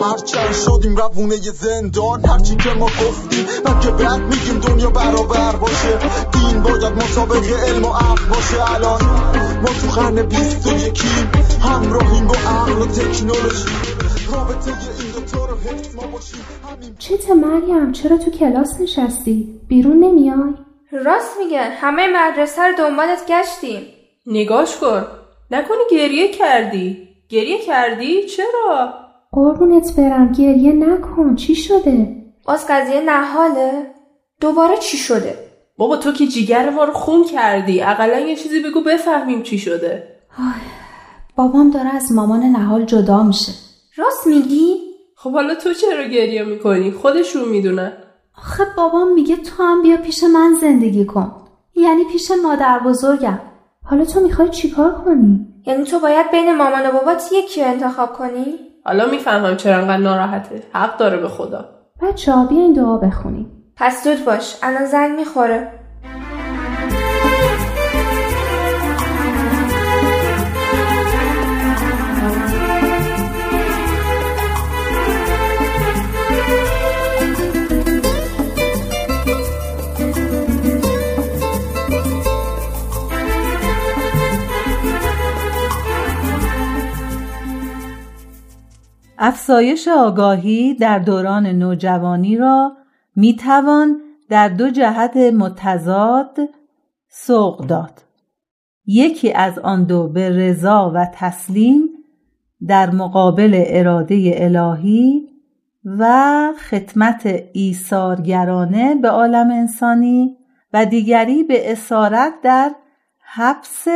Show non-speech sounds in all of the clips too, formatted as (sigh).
هرچند شدیم روونه زندان. هرچی که ما گفتیم من که بعد میگیم دنیا برابر باشه. دین باید مطابق علم و عقل باشه. الان ما تو قرن بیست و یکیم همراهیم با عقل و تکنولوژی. رابطه این دوتا رو حفظ ما باشیم. چته مریم؟ چرا تو کلاس نشستی؟ بیرون نمیای؟ راست میگه. همه مدرسه رو دنبالت گشتیم. نگاش کن. نکنی گریه کردی. گریه کردی؟ چرا؟ قربونت برم گریه نکن. چی شده؟ باز قضیه نهاله. دوباره چی شده؟ بابا تو که جیگر ما رو خون کردی. اقلا یه چیزی بگو بفهمیم چی شده. بابام داره از مامان نهال جدا میشه. راست میگی؟ خب حالا تو چرا گریه می‌کنی؟ خودشون می‌دونن. آخه بابام میگه تو هم بیا پیش من زندگی کن. یعنی پیش مادر بزرگم. حالا تو می‌خوای چیکار کنی؟ یعنی تو باید بین مامان و بابات یکی رو انتخاب کنی؟ حالا می‌فهمم چرا انقدر ناراحته. حق داره به خدا. بچه ها این دعا بخونیم. پس دود باش. الان زنگ می‌خوره. افزایش آگاهی در دوران نوجوانی را می توان در دو جهت متضاد سوق داد. یکی از آن دو به رضا و تسلیم در مقابل اراده الهی و خدمت ایثارگرانه به عالم انسانی و دیگری به اسارت در حبس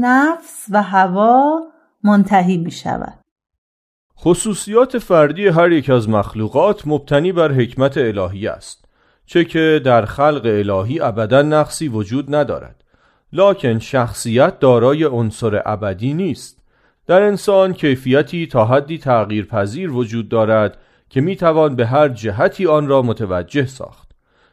نفس و هوا منتهی می شود. خصوصیات فردی هر یک از مخلوقات مبتنی بر حکمت الهی است چه که در خلق الهی ابدا نقصی وجود ندارد. لکن شخصیت دارای عنصر ابدی نیست. در انسان کیفیتی تا حدی تغییر پذیر وجود دارد که می‌توان به هر جهتی آن را متوجه ساخت.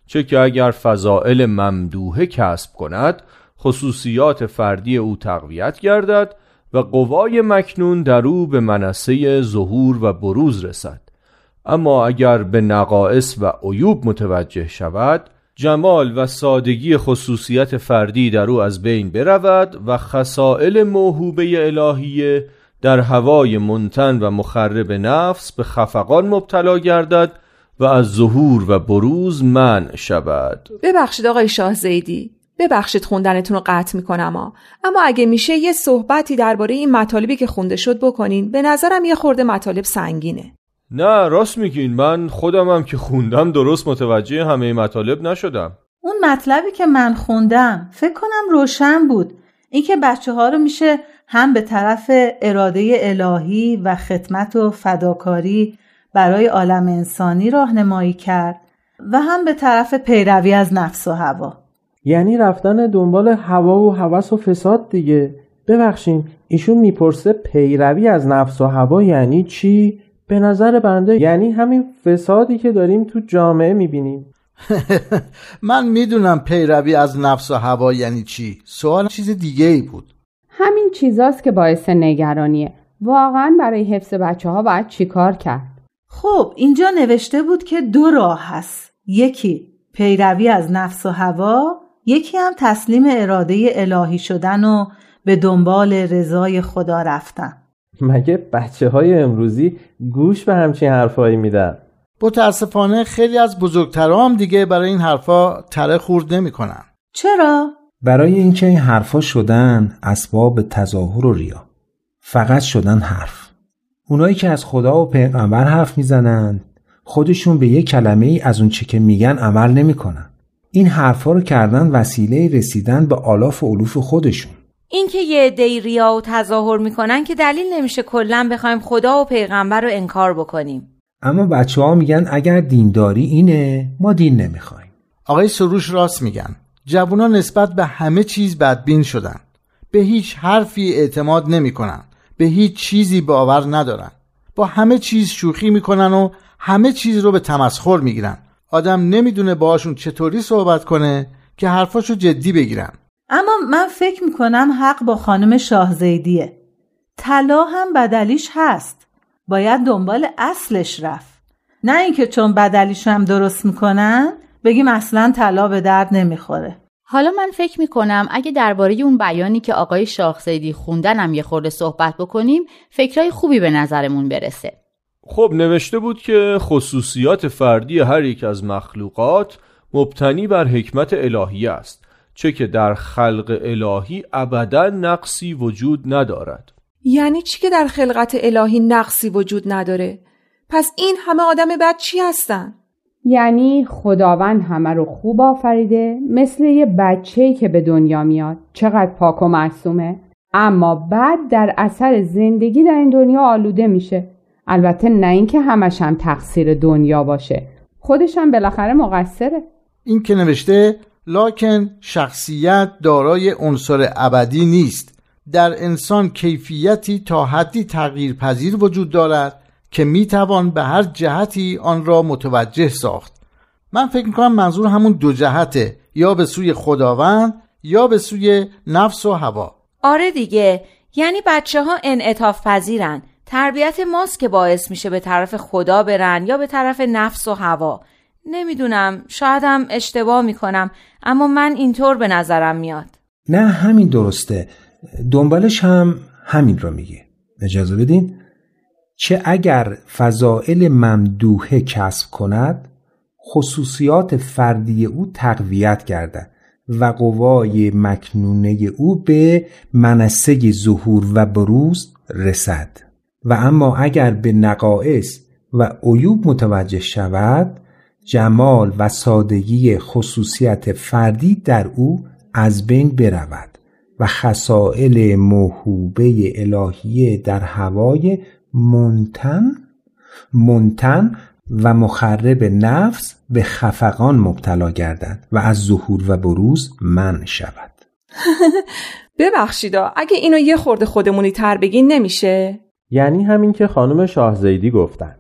چه که اگر فضائل ممدوحه کسب کند خصوصیات فردی او تقویت گردد و قوای مکنون در او به منصه ظهور و بروز رسد. اما اگر به نقائص و عیوب متوجه شود جمال و سادگی خصوصیت فردی در او از بین برود و خسائل موهوبه الهیه در هوای منتن و مخرب نفس به خفقان مبتلا گردد و از ظهور و بروز منع شود. ببخشید آقای شاه زیدی. ببخشید خوندنتون رو قطع می‌کنم ها. اما اگه میشه یه صحبتی درباره این مطالبی که خونده شد بکنین. به نظرم یه خورده مطالب سنگینه. نه راست میگین. من خودمم که خوندم درست متوجه همه مطالب نشدم. اون مطلبی که من خوندم فکر کنم روشن بود. اینکه بچه ها رو میشه هم به طرف اراده الهی و خدمت و فداکاری برای عالم انسانی راهنمایی کرد و هم به طرف پیروی از نفس و هوا. یعنی رفتن دنبال هوا و هوس و فساد دیگه. ببخشین ایشون می‌پرسه پیروی از نفس و هوا یعنی چی؟ به نظر بنده یعنی همین فسادی که داریم تو جامعه می‌بینیم. (laughs) من می‌دونم پیروی از نفس و هوا یعنی چی. سوال چیز دیگه ای بود. همین چیزاست که باعث نگرانیه. واقعا برای حفظ بچه ها باید چیکار کرد؟ خب اینجا نوشته بود که دو راه هست. یکی پیروی از نفس و هوا یکی هم تسلیم اراده الهی شدن و به دنبال رضای خدا رفتن. مگه بچه های امروزی گوش به همچین حرفایی میدن؟ متاسفانه خیلی از بزرگترها هم دیگه برای این حرفا تره خورد نمی‌کنن. چرا؟ برای اینکه این حرفا شدن اسباب تظاهر و ریا. فقط شدن حرف. اونایی که از خدا و پیغمبر حرف می‌زنن خودشون به یک کلمه ای از اون چه که میگن عمل نمی‌کنن. این حرفا رو کردن وسیله رسیدن به آلاف و علوف خودشون. اینکه یه عده‌ای ریا و تظاهر می‌کنن که دلیل نمیشه کلا بخوایم خدا و پیغمبر رو انکار بکنیم. اما بچه ها میگن اگر دینداری اینه ما دین نمی‌خوایم. آقای سروش راست میگن. جوونا نسبت به همه چیز بدبین شدن. به هیچ حرفی اعتماد نمی‌کنن. به هیچ چیزی باور ندارن. با همه چیز شوخی می‌کنن و همه چیز رو به تمسخر می‌گیرن. آدم نمی‌دونه باهاشون چطوری صحبت کنه که حرفاشو جدی بگیرن. اما من فکر می‌کنم حق با خانم شاهزیدیه. طلا هم بدلیش هست. باید دنبال اصلش رفت. نه اینکه چون بدلیش هم درست می‌کنن بگیم اصلا طلا به درد نمی‌خوره. حالا من فکر می‌کنم اگه درباره اون بیانی که آقای شاخزیدی خوندنم یه خورده صحبت بکنیم فکرای خوبی به نظرمون برسه. خب نوشته بود که خصوصیات فردی هر یک از مخلوقات مبتنی بر حکمت الهی است چه که در خلق الهی ابدا نقصی وجود ندارد. یعنی چی که در خلقت الهی نقصی وجود نداره؟ پس این همه آدم بد چی هستن؟ یعنی خداوند همه رو خوب آفریده مثل یه بچه‌ای که به دنیا میاد. چقدر پاک و معصومه. اما بعد در اثر زندگی در این دنیا آلوده میشه. البته نه اینکه همش هم تقصیر دنیا باشه. خودش هم بالاخره مقصره. این که نوشته لاکن شخصیت دارای عنصر ابدی نیست. در انسان کیفیتی تا حدی تغییر پذیر وجود دارد که می‌توان به هر جهتی آن را متوجه ساخت. من فکر می‌کنم منظور همون دو جهته یا به سوی خداوند یا به سوی نفس و هوا. آره دیگه یعنی بچه ها انعطاف پذیرن. تربیت ماست که باعث میشه به طرف خدا برن یا به طرف نفس و هوا. نمی‌دونم شایدم اشتباه می‌کنم اما من اینطور به نظرم میاد. نه همین درسته. دنبالش هم همین رو میگه. اجازه بدین؟ چه اگر فضائل ممدوحه کسب کند خصوصیات فردی او تقویت گردد و قوای مکنونه او به منصه ظهور و بروز رسد. و اما اگر به نقائص و عیوب متوجه شود جمال و سادگی خصوصیت فردی در او از بین برود و خسائل موهوبه الهیه در هوای منتن منتن و مخرب نفس به خفقان مبتلا گردد و از ظهور و بروز من شود. (laughs) ببخشیدا اگه اینو یه خورده خودمونی تر بگین نمیشه؟ یعنی همین که خانم شاهزیدی گفتن.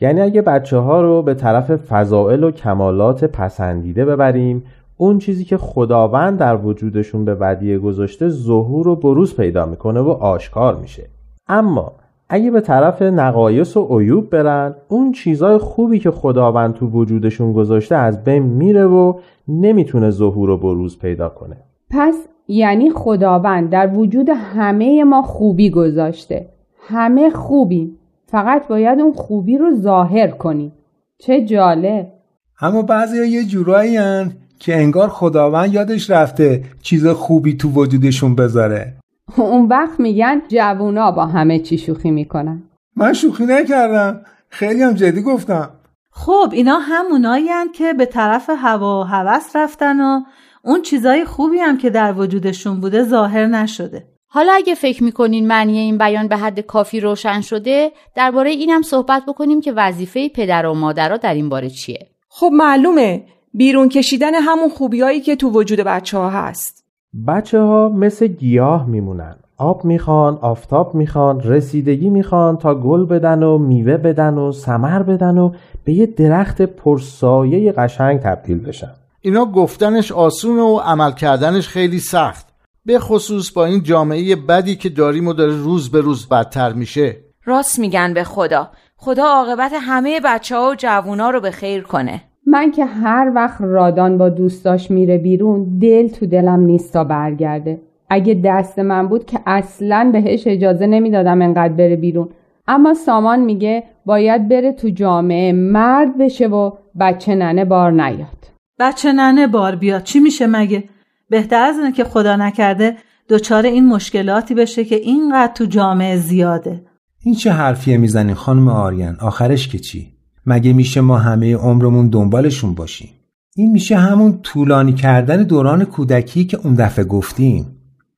یعنی اگه بچه ها رو به طرف فضائل و کمالات پسندیده ببریم اون چیزی که خداوند در وجودشون به ودیه گذاشته ظهور و بروز پیدا می‌کنه و آشکار میشه. اما اگه به طرف نقایص و عیوب برن اون چیزای خوبی که خداوند تو وجودشون گذاشته از بین میره و نمی‌تونه ظهور و بروز پیدا کنه. پس یعنی خداوند در وجود همه ما خوبی گذاشته. همه خوبیم فقط باید اون خوبی رو ظاهر کنیم چه جالب. اما بعضی ها یه جورایی هن که انگار خداوند یادش رفته چیز خوبی تو وجودشون بذاره. اون وقت میگن جوونا با همه چی شوخی می‌کنن. من شوخی نکردم. خیلی هم جدی گفتم. خب اینا همونایی که به طرف هوا و هوس رفتن و اون چیزای خوبی هم که در وجودشون بوده ظاهر نشده. حالا اگه فکر می‌کنین معنی این بیان به حد کافی روشن شده درباره اینم صحبت بکنیم که وظیفه پدر و مادرها در این باره چیه. خب معلومه. بیرون کشیدن همون خوبیایی که تو وجود بچه ها هست. بچه ها مثل گیاه میمونن. آب می‌خوان، آفتاب می‌خوان، رسیدگی می‌خوان تا گل بدن و میوه بدن و سمر بدن و به یه درخت پرسایه قشنگ تبدیل بشن. اینا گفتنش آسون و عمل کردنش خیلی سخت. به خصوص با این جامعه بدی که داریم و داره روز به روز بدتر میشه. راست میگن به خدا. خدا عاقبت همه بچه ها و جوونا رو به خیر کنه. من که هر وقت رادان با دوستاش میره بیرون دل تو دلم نیست تا برگرده. اگه دست من بود که اصلا بهش اجازه نمی‌دادم انقدر بره بیرون. اما سامان میگه باید بره تو جامعه مرد بشه و بچه ننه بار نیاد. بچه ننه بار بیاد. چی میشه مگه؟ بهتر از اینه که خدا نکرده دچار این مشکلاتی بشه که اینقدر تو جامعه زیاده. این چه حرفیه می‌زنی خانم آریان؟ آخرش که چی؟ مگه میشه ما همه عمرمون دنبالشون باشیم؟ این میشه همون طولانی کردن دوران کودکی که اون دفعه گفتیم.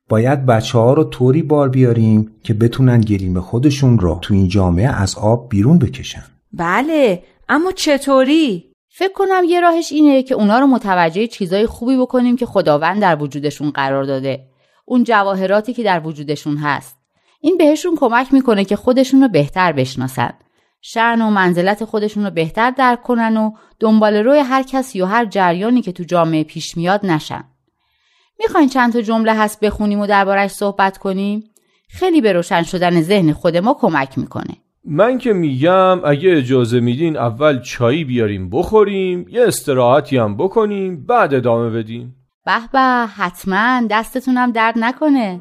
باید بچه ها رو طوری بار بیاریم که بتونن گریم خودشون رو تو این جامعه از آب بیرون بکشن. بله اما چطوری؟ فکر کنم یه راهش اینه که اونا رو متوجه چیزای خوبی بکنیم که خداوند در وجودشون قرار داده. اون جواهراتی که در وجودشون هست. این بهشون کمک می‌کنه که خودشون رو بهتر بشناسن. شعن و منزلت خودشون رو بهتر درک کنن و دنبال روی هر کسی و هر جریانی که تو جامعه پیش میاد نشن. می‌خواین چند تا جمله هست بخونیم و دربارش صحبت کنیم؟ خیلی به روشن شدن ذهن خود ما کمک می‌کنه. من که میگم اگه اجازه میدین اول چایی بیاریم بخوریم یه استراحتی هم بکنیم بعد ادامه بدیم. به به حتما دستتونم درد نکنه.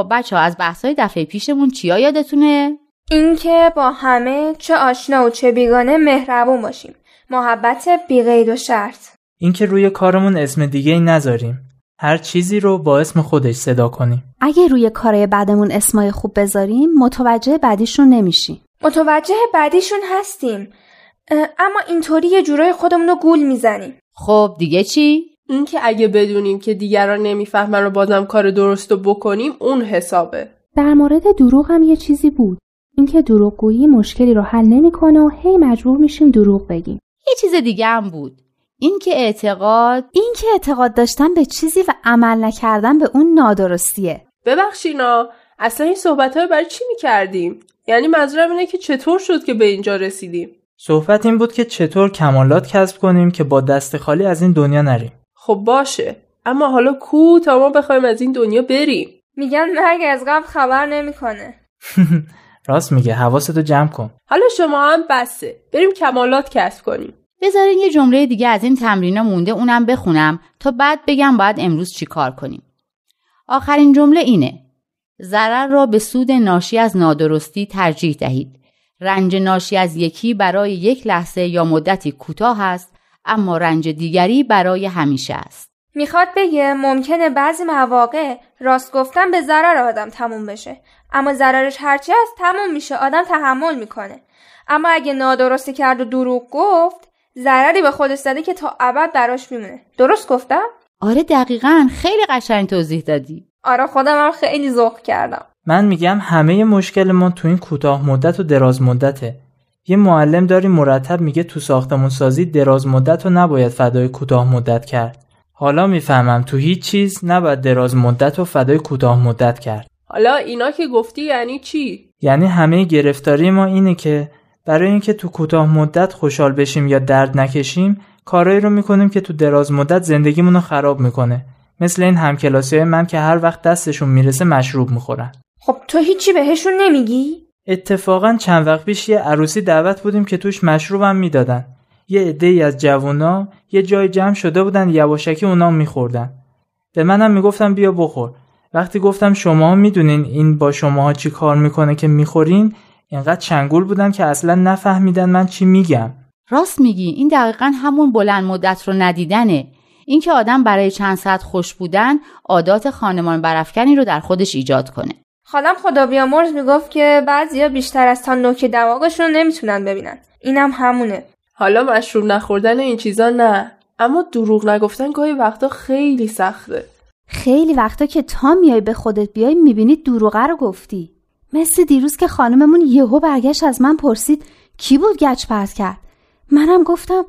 خب بچه ها از بحث های دفعه پیشمون چیا یادتونه؟ اینکه با همه چه آشنا و چه بیگانه مهربون باشیم. محبت بیقید و شرط. اینکه روی کارمون اسم دیگه ای نذاریم. هر چیزی رو با اسم خودش صدا کنیم. اگه روی کارهای بعدمون اسمای خوب بذاریم متوجه بعدیشون نمیشیم. متوجه بعدیشون هستیم. اما اینطوری یه جورای خودمون رو گول می‌زنیم. خب دیگه چی؟ اینکه اگه بدونیم که دیگران نمی‌فهمن رو بازم کار درست رو بکنیم اون حسابه. در مورد دروغ هم یه چیزی بود. اینکه دروغگویی مشکلی رو حل نمی‌کنه و هی مجبور میشیم دروغ بگیم. یه چیز دیگه هم بود. اینکه اعتقاد اینکه اعتقاد داشتن به چیزی و عمل نکردن به اون نادرستیه. ببخشینا اصلا این صحبت های برای چی می‌کردیم؟ یعنی منظورم اینه که چطور شد که به اینجا رسیدیم؟ صحبت این بود که چطور کمالات کسب کنیم که با دست خالی از این دنیا نریم. خب باشه. اما حالا کو تا ما بخوایم از این دنیا بریم؟ میگن مرگ از قبل خبر نمی‌کنه. (laughs) راست میگه. حواستو جمع کن. حالا شما هم بسه. بریم کمالات کسب کنیم. بذارین یه جمله دیگه از این تمرینا مونده اونم بخونم تا بعد بگم باید امروز چی کار کنیم. آخرین جمله اینه. ضرر را به سود ناشی از نادرستی ترجیح دهید. رنج ناشی از یکی برای یک لحظه یا مدتی کوتاه است اما رنج دیگری برای همیشه است. می‌خواد بگه ممکنه بعضی مواقع راست گفتن به ضرر آدم تموم بشه. اما ضررش هرچی است تموم میشه آدم تحمل می‌کنه. اما اگه نادرستی کرد و دروغ گفت ضرری به خودش زده که تا ابد براش میمونه. درست گفتم؟ آره دقیقا خیلی قشنگ توضیح دادی. آره خودم هم خیلی ذوق کردم. من میگم همه مشکل ما تو این کوتاه مدت و دراز مدته. یه معلم داریم مرتب میگه تو ساختمون سازی دراز مدت رو نباید فدای کوتاه مدت کرد. حالا می‌فهمم تو هیچ چیز نباید دراز مدت و فدای کوتاه مدت کرد. حالا اینا که گفتی یعنی چی؟ یعنی همه گرفتاری ما اینه که برای اینکه تو کوتاه مدت خوشحال بشیم یا درد نکشیم کارایی رو می‌کنیم که تو دراز مدت زندگیمون رو خراب می‌کنه. مثل این همکلاسی های من که هر وقت دستشون می‌رسه مشروب می‌خورن. خب تو هیچی بهشون نمیگی؟ اتفاقا چند وقت پیش یه عروسی دعوت بودیم که توش مشروبم می‌دادن. یه عده ای از جوونا یه جای جمع شده بودن یواشکی اونا میخوردن. به منم می‌گفتم بیا بخور. وقتی گفتم شما می‌دونین این با شماها چی کار می‌کنه که می‌خورین اینقدر چنگول بودن که اصلا نفهمیدن من چی میگم. راست میگی. این دقیقا همون بلند مدت رو ندیدنه. اینکه آدم برای چند ساعت خوش بودن عادات خانمان برافکنی رو در خودش ایجاد کنه. خالم خدا بیامرز می‌گفت که بعضیا بیشتر از تا نوک دماغشون رو نمی‌تونن ببینن. اینم همونه. حالا مشروب نخوردن این چیزا نه. اما دروغ نگفتن گاهی وقتا خیلی سخته. خیلی وقتا که تا میای به خودت بیای می‌بینی دروغه رو گفتی. مثل دیروز که خانممون یهو برگشت از من پرسید کی بود گچ پرت کرد؟ منم گفتم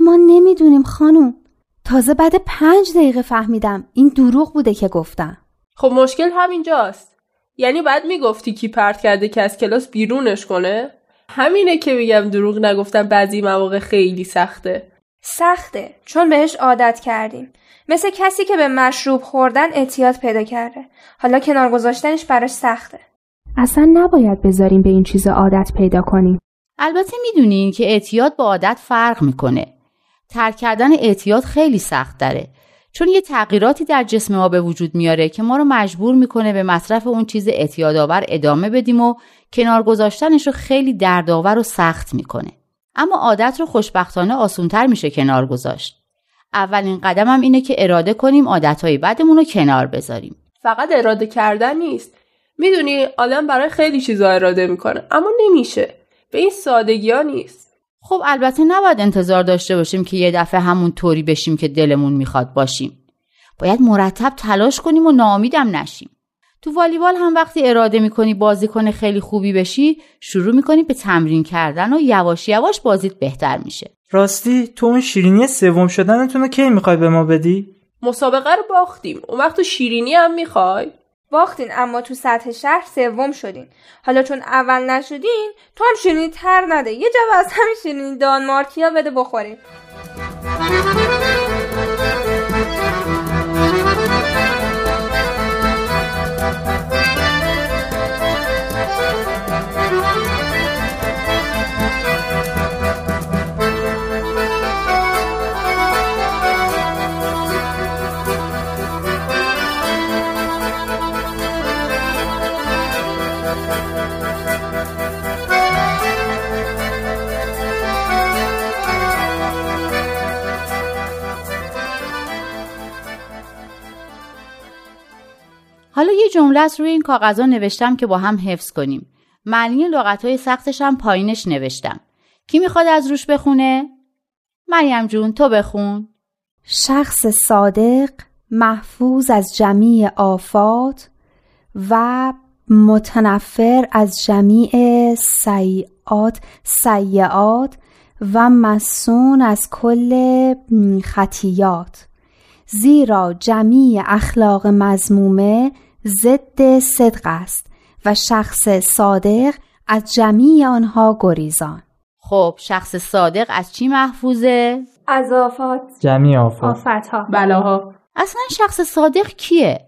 ما نمی‌دونیم خانم تازه بعد پنج دقیقه فهمیدم این دروغ بوده که گفتم. خب مشکل همینجاست. یعنی بعد می‌گفتی کی پرت کرده که از کلاس بیرونش کنه؟ همینه که میگم دروغ نگفتم بعضی مواقع خیلی سخته. سخته چون بهش عادت کردیم. مثل کسی که به مشروب خوردن اعتیاد پیدا کرده. حالا کنار گذاشتنش براش سخته. اصلا نباید بذاریم به این چیز عادت پیدا کنیم. البته می‌دونین که اعتیاد با عادت فرق می‌کنه. ترک کردن اعتیاد خیلی سخت داره چون یه تغییراتی در جسم ما به وجود میاره که ما رو مجبور می‌کنه به مصرف اون چیز اعتیادآور ادامه بدیم و کنار گذاشتنش رو خیلی دردآور و سخت می‌کنه. اما عادت رو خوشبختانه آسونتر میشه کنار گذاشت. اولین قدمم اینه که اراده کنیم عادتهای بدمون رو کنار بذاریم. فقط اراده کردن نیست. می‌دونی آدم برای خیلی چیزا اراده می‌کنه اما نمیشه. به این سادگی ها نیست. خب البته نباید انتظار داشته باشیم که یه دفعه همون طوری بشیم که دلمون می‌خواد باشیم. باید مرتب تلاش کنیم و ناامیدم نشیم. تو والیبال هم وقتی اراده می‌کنی بازیکن خیلی خوبی بشی شروع می‌کنی به تمرین کردن و یواش یواش بازیت بهتر میشه. راستی تو اون شیرینی سوم شدنتون رو کی می‌خوای به ما بدی؟ مسابقه رو باختیم. اون وقت تو شیرینی هم می‌خوای؟ باختین اما تو سطح شهر سوم شدین. حالا چون اول نشدین تو هم شیرینی تر نده. یه جبه از همین شیرینی دانمارکیا بده بخوریم حالا یه جمله از روی این کاغذها نوشتم که با هم حفظ کنیم. معنی لغتهای سختش هم پایینش نوشتم. کی می‌خواد از روش بخونه؟ مریم جون تو بخون. شخص صادق محفوظ از جمیع آفات و متنفر از جمیع سیعات سیعات و مسون از کل خطیات زیرا جمیع اخلاق مزمومه ضد صدق است و شخص صادق از جمیع آنها گریزان. خب شخص صادق از چی محفوظه؟ از آفات. جمعی آفات. آفتها بلاها. اصلا شخص صادق کیه؟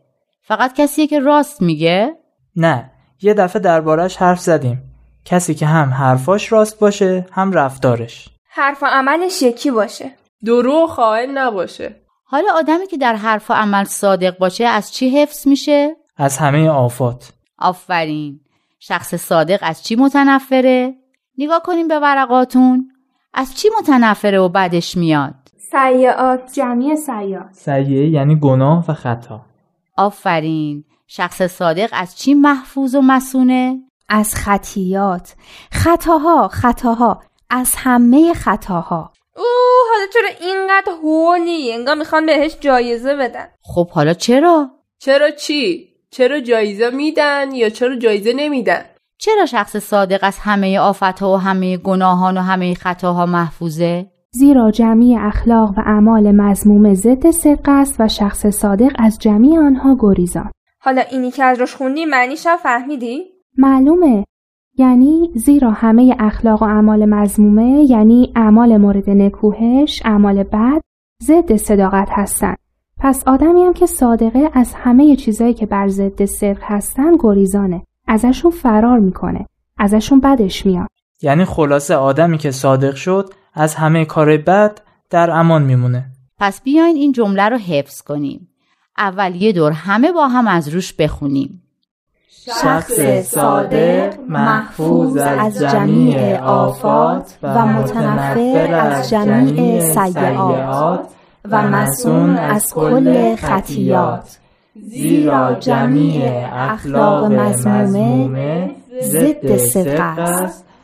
فقط کسیه که راست میگه؟ نه یه دفعه دربارش حرف زدیم. کسی که هم حرفاش راست باشه هم رفتارش. حرف و عملش یکی باشه. دروغ خائن نباشه. حالا آدمی که در حرف و عمل صادق باشه از چی حفظ میشه؟ از همه آفات. آفرین. شخص صادق از چی متنفره؟ نگاه کنیم به ورقاتون. از چی متنفره و بدش میاد؟ سیعات جمعی سیعات سیعه یعنی گناه و خطا. آفرین. شخص صادق از چی محفوظ و مسونه؟ از خطیات. خطاها خطاها. از همه خطاها. اوه حالا چرا اینقدر هولی؟ انگار می‌خوان بهش جایزه بدن. خب حالا چرا؟ چرا چی؟ چرا جایزه میدن یا چرا جایزه نمیدن؟ چرا شخص صادق از همه آفتها و همه گناهان و همه خطاها محفوظه؟ زیرا جمعی اخلاق و اعمال مزموم ضد صدق است و شخص صادق از جمعی آنها گریزان حالا اینی که از روش خوندی معنیش هم فهمیدی؟ معلومه یعنی زیرا همه اخلاق و اعمال مزمومه یعنی اعمال مورد نکوهش اعمال بد ضد صداقت هستند پس آدمی هم که صادقه از همه چیزایی که بر ضد صدق هستن گریزانه. ازشون فرار می‌کنه. ازشون بدش میاد. یعنی خلاصه آدمی که صادق شد از همه کار بد در امان میمونه. پس بیاین این جمله رو حفظ کنیم. اول یه دور همه با هم از روش بخونیم. شخص صادق محفوظ از جمیع آفات و متنفر از جمیع سیعات. و مسون از کل خطیات زیرا جمیع اخلاق مزمومه ضد صدق است.